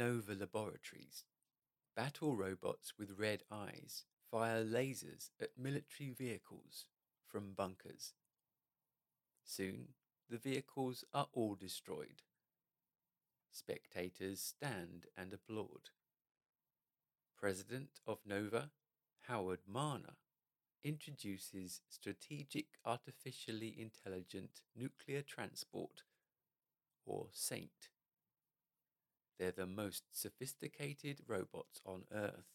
Nova Laboratories, battle robots with red eyes fire lasers at military vehicles from bunkers. Soon, the vehicles are all destroyed. Spectators stand and applaud. President of Nova, Howard Marner, introduces Strategic Artificially Intelligent Nuclear Transport, or SAINT. They're the most sophisticated robots on Earth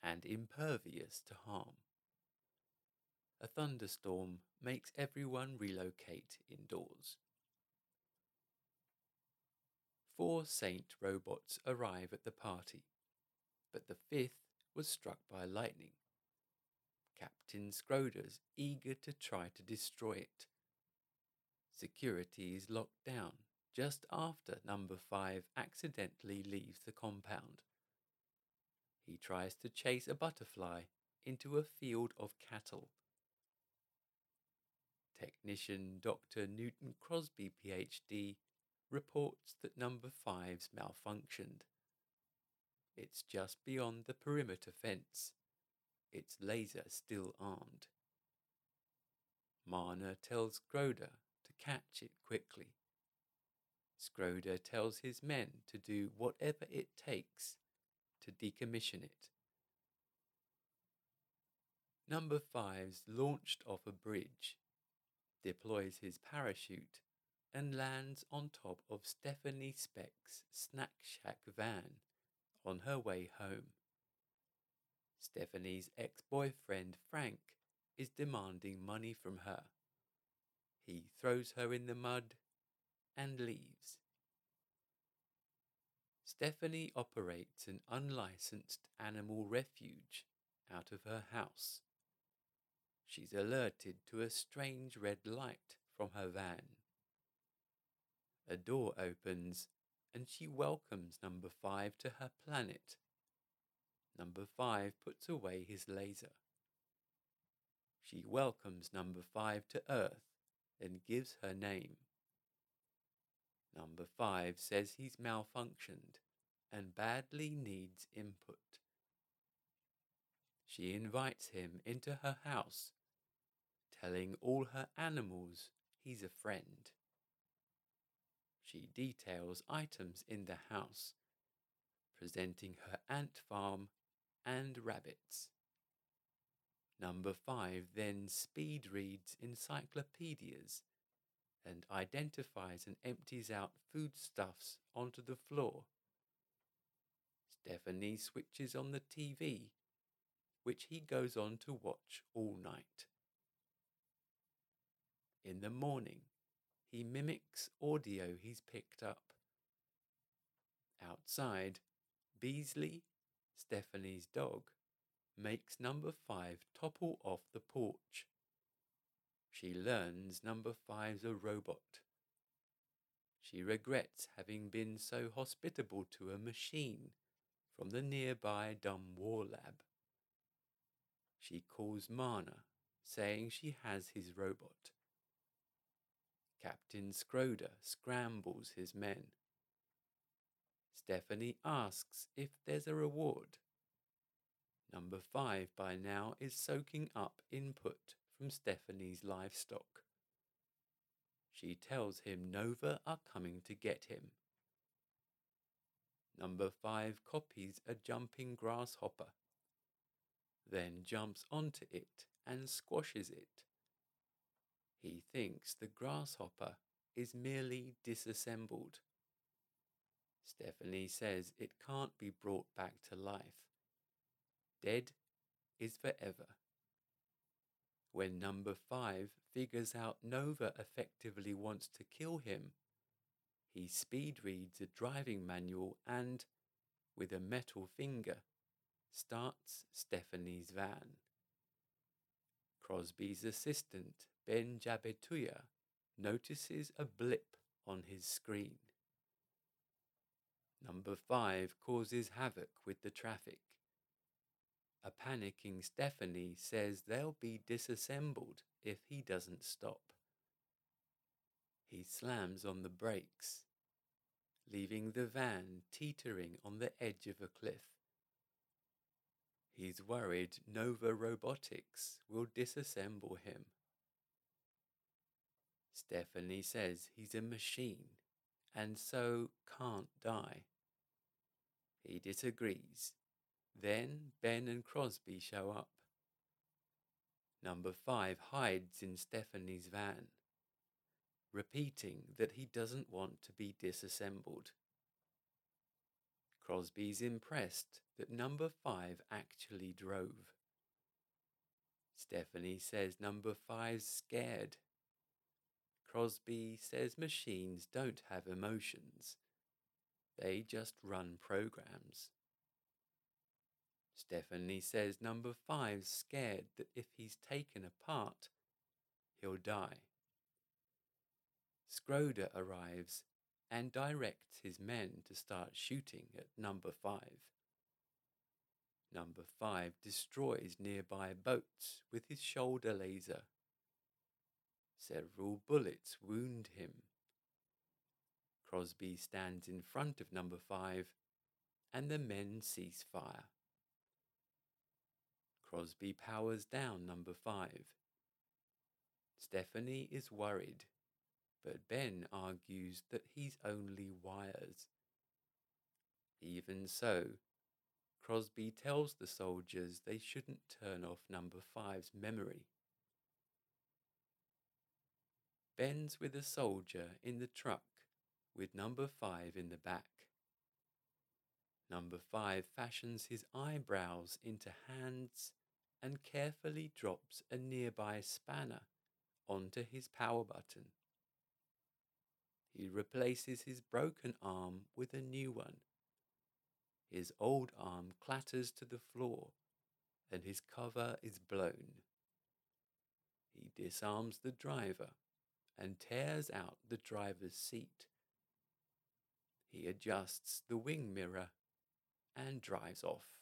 and impervious to harm. A thunderstorm makes everyone relocate indoors. Four Saint robots arrive at the party, but the fifth was struck by lightning. Captain Skroeder's eager to try to destroy it. Security is locked down just after number five accidentally leaves the compound. He tries to chase a butterfly into a field of cattle. Technician Dr. Newton Crosby, PhD, reports that number five's malfunctioned. It's just beyond the perimeter fence, its laser still armed. Marner tells Skroeder to catch it quickly. Skroeder tells his men to do whatever it takes to decommission it. Number Five's launched off a bridge, deploys his parachute, and lands on top of Stephanie Speck's Snack Shack van on her way home. Stephanie's ex boyfriend Frank is demanding money from her. He throws her in the mud and leaves. Stephanie operates an unlicensed animal refuge out of her house. She's alerted to a strange red light from her van. A door opens and she welcomes number five to her planet. Number five puts away his laser. She welcomes number five to Earth and gives her name. Number five says he's malfunctioned and badly needs input. She invites him into her house, telling all her animals he's a friend. She details items in the house, presenting her ant farm and rabbits. Number five then speed reads encyclopedias and identifies and empties out foodstuffs onto the floor. Stephanie switches on the TV, which he goes on to watch all night. In the morning, he mimics audio he's picked up. Outside, Beasley, Stephanie's dog, makes number five topple off the porch. She learns number five's a robot. She regrets having been so hospitable to a machine from the nearby Dumb War Lab. She calls Marner, saying she has his robot. Captain Skroeder scrambles his men. Stephanie asks if there's a reward. Number five by now is soaking up input from Stephanie's livestock. She tells him Nova are coming to get him. Number five copies a jumping grasshopper, then jumps onto it and squashes it. He thinks the grasshopper is merely disassembled. Stephanie says it can't be brought back to life. Dead is forever. When number five figures out Nova effectively wants to kill him, he speed reads a driving manual and, with a metal finger, starts Stephanie's van. Crosby's assistant Ben Jabituya notices a blip on his screen. Number five causes havoc with the traffic. A panicking Stephanie says they'll be disassembled if he doesn't stop. He slams on the brakes. leaving the van teetering on the edge of a cliff. He's worried Nova Robotics will disassemble him. Stephanie says he's a machine and so can't die. He disagrees. Then Ben and Crosby show up. Number five hides in Stephanie's van, repeating that he doesn't want to be disassembled. Crosby's impressed that number five actually drove. Stephanie says number five's scared. Crosby says machines don't have emotions. They just run programs. Stephanie says number five's scared that if he's taken apart, he'll die. Skroeder arrives and directs his men to start shooting at number five. Number five destroys nearby boats with his shoulder laser. Several bullets wound him. Crosby stands in front of number five, and the men cease fire. Crosby powers down number five. Stephanie is worried, but Ben argues that he's only wires. Even so, Crosby tells the soldiers they shouldn't turn off number five's memory. Ben's with a soldier in the truck with number five in the back. Number five fashions his eyebrows into hands and carefully drops a nearby spanner onto his power button. He replaces his broken arm with a new one. His old arm clatters to the floor and his cover is blown. He disarms the driver and tears out the driver's seat. He adjusts the wing mirror and drives off.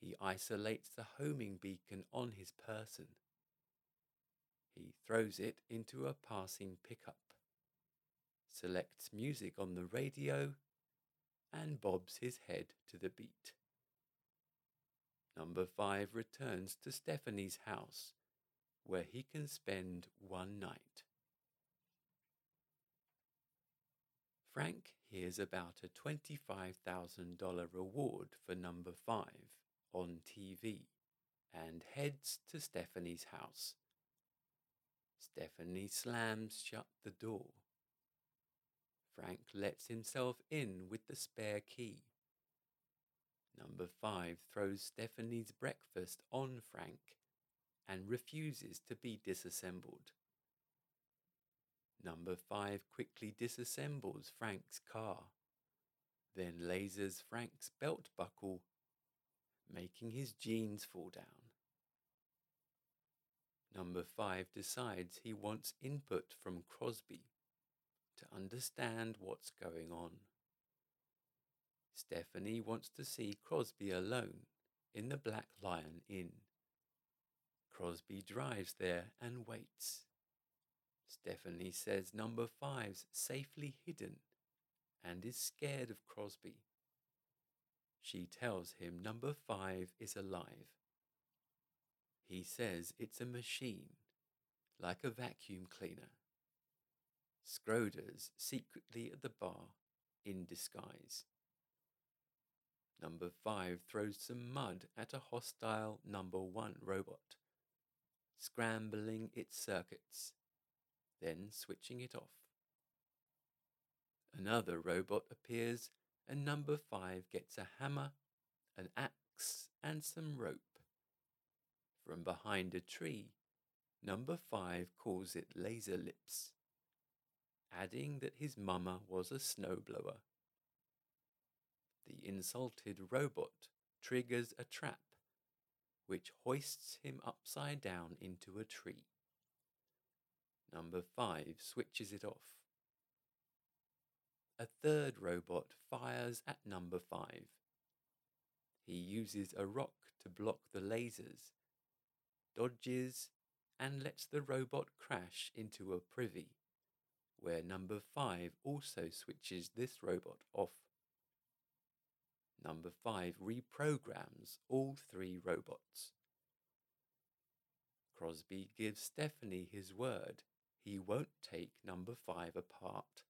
He isolates the homing beacon on his person. He throws it into a passing pickup, selects music on the radio, and bobs his head to the beat. Number five returns to Stephanie's house, where he can spend one night. Frank hears about a $25,000 reward for number five on TV and heads to Stephanie's house. Stephanie slams shut the door. Frank lets himself in with the spare key. Number five throws Stephanie's breakfast on Frank and refuses to be disassembled. Number five quickly disassembles Frank's car, then lasers Frank's belt buckle making his jeans fall down. Number five decides he wants input from Crosby to understand what's going on. Stephanie wants to see Crosby alone in the Black Lion Inn. Crosby drives there and waits. Stephanie says number five's safely hidden and is scared of Crosby. She tells him number five is alive. He says it's a machine, like a vacuum cleaner. Skroeder's secretly at the bar in disguise. Number five throws some mud at a hostile number one robot, scrambling its circuits, then switching it off. Another robot appears and number five gets a hammer, an axe, and some rope. From behind a tree, number five calls it laser lips, adding that his mama was a snowblower. The insulted robot triggers a trap, which hoists him upside down into a tree. Number five switches it off a third robot fires at number five. He uses a rock to block the lasers, dodges, and lets the robot crash into a privy, where number five also switches this robot off. Number five reprograms all three robots. Crosby gives Stephanie his word he won't take number five apart.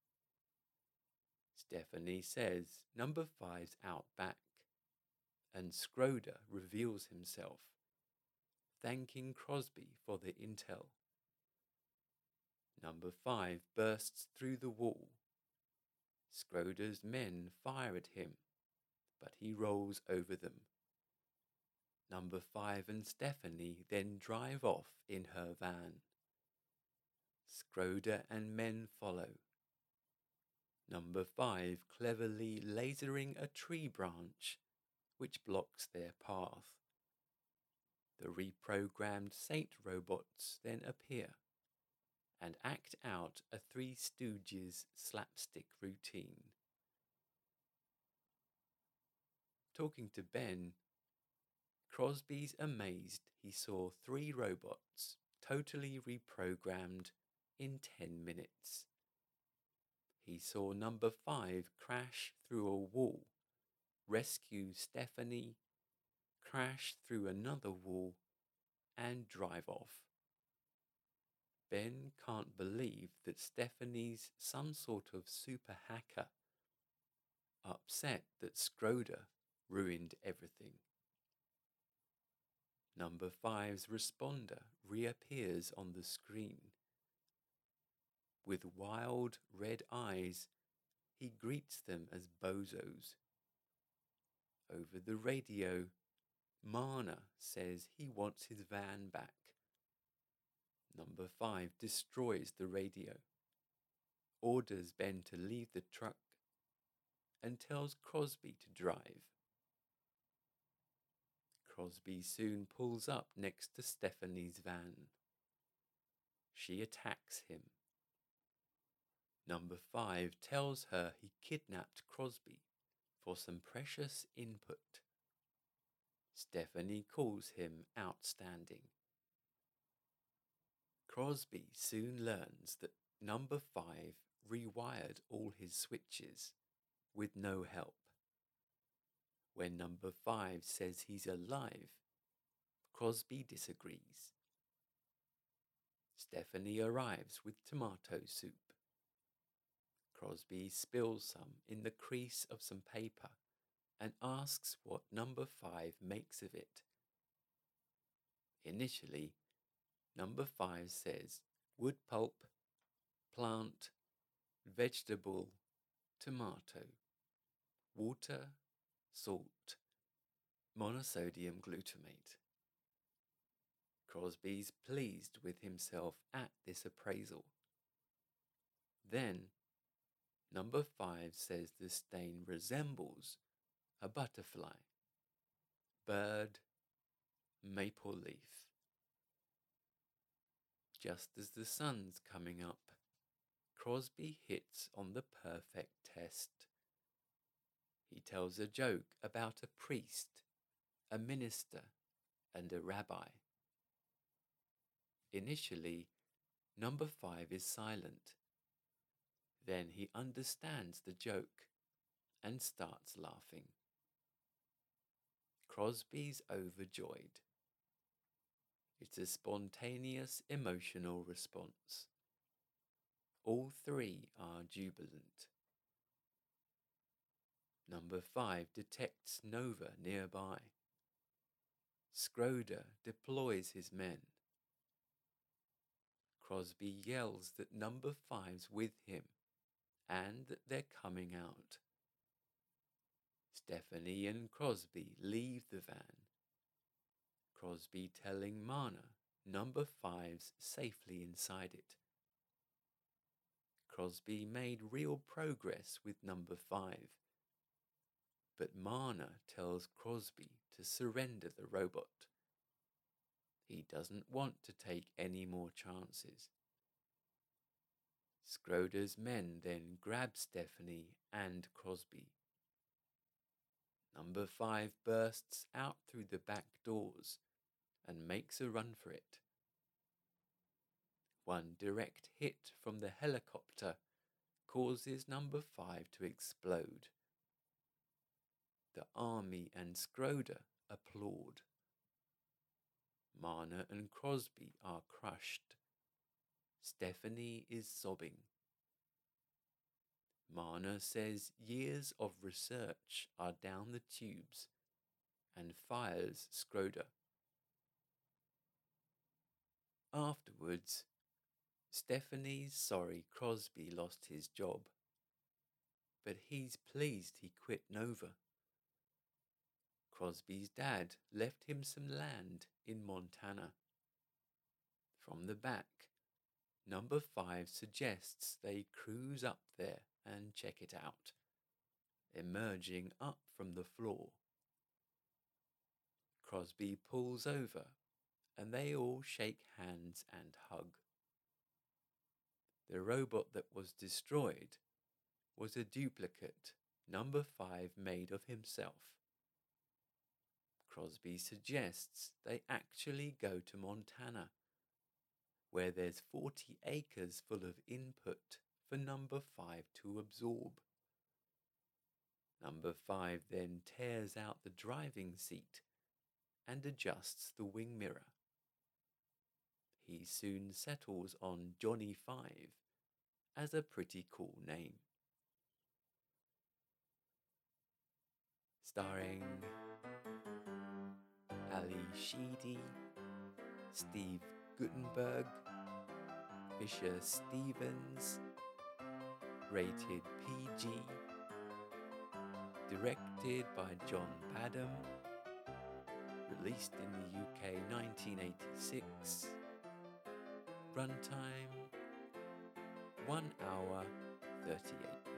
Stephanie says number five's out back, and Skroeder reveals himself, thanking Crosby for the intel. Number five bursts through the wall. Skroeder's men fire at him, but he rolls over them. Number five and Stephanie then drive off in her van. Skroeder and men follow. Number five cleverly lasering a tree branch which blocks their path. The reprogrammed Saint robots then appear and act out a Three Stooges slapstick routine. Talking to Ben, Crosby's amazed he saw three robots totally reprogrammed in 10 minutes. He saw number five crash through a wall, rescue Stephanie, crash through another wall, and drive off. Ben can't believe that Stephanie's some sort of super hacker, upset that Skroeder ruined everything. Number five's responder reappears on the screen with wild red eyes, he greets them as bozos. Over the radio, Marner says he wants his van back. Number five destroys the radio, orders Ben to leave the truck, and tells Crosby to drive. Crosby soon pulls up next to Stephanie's van. She attacks him Number five tells her he kidnapped Crosby for some precious input. Stephanie calls him outstanding. Crosby soon learns that number five rewired all his switches with no help. When number five says he's alive, Crosby disagrees. Stephanie arrives with tomato soup. Crosby spills some in the crease of some paper and asks what number five makes of it. Initially, number five says wood pulp, plant, vegetable, tomato, water, salt, monosodium glutamate. Crosby's pleased with himself at this appraisal. Then Number five says the stain resembles a butterfly, bird, maple leaf. Just as the sun's coming up, Crosby hits on the perfect test. He tells a joke about a priest, a minister, and a rabbi. Initially, number five is silent then he understands the joke and starts laughing. Crosby's overjoyed. It's a spontaneous emotional response. All three are jubilant. Number five detects Nova nearby. Skroeder deploys his men. Crosby yells that number five's with him and that they're coming out. Stephanie and Crosby leave the van. Crosby telling Marner number five's safely inside it. Crosby made real progress with number five, but Marner tells Crosby to surrender the robot. He doesn't want to take any more chances. Skroeder's men then grab Stephanie and Crosby. Number five bursts out through the back doors and makes a run for it. One direct hit from the helicopter causes number five to explode. The army and Skroeder applaud. Marner and Crosby are crushed. Stephanie is sobbing. Marner says years of research are down the tubes and fires Skroeder. Afterwards, Stephanie's sorry Crosby lost his job, but he's pleased he quit Nova. Crosby's dad left him some land in Montana. From the back, number five suggests they cruise up there and check it out, emerging up from the floor. Crosby pulls over and they all shake hands and hug. The robot that was destroyed was a duplicate number five made of himself. Crosby suggests they actually go to Montana, where there's 40 acres full of input for number five to absorb. Number five then tears out the driving seat and adjusts the wing mirror. He soon settles on Johnny Five as a pretty cool name. Starring Ally Sheedy, Steve Guttenberg, Fisher Stevens, rated PG, directed by John Badham, released in the UK 1986, runtime 1 hour 38 minutes.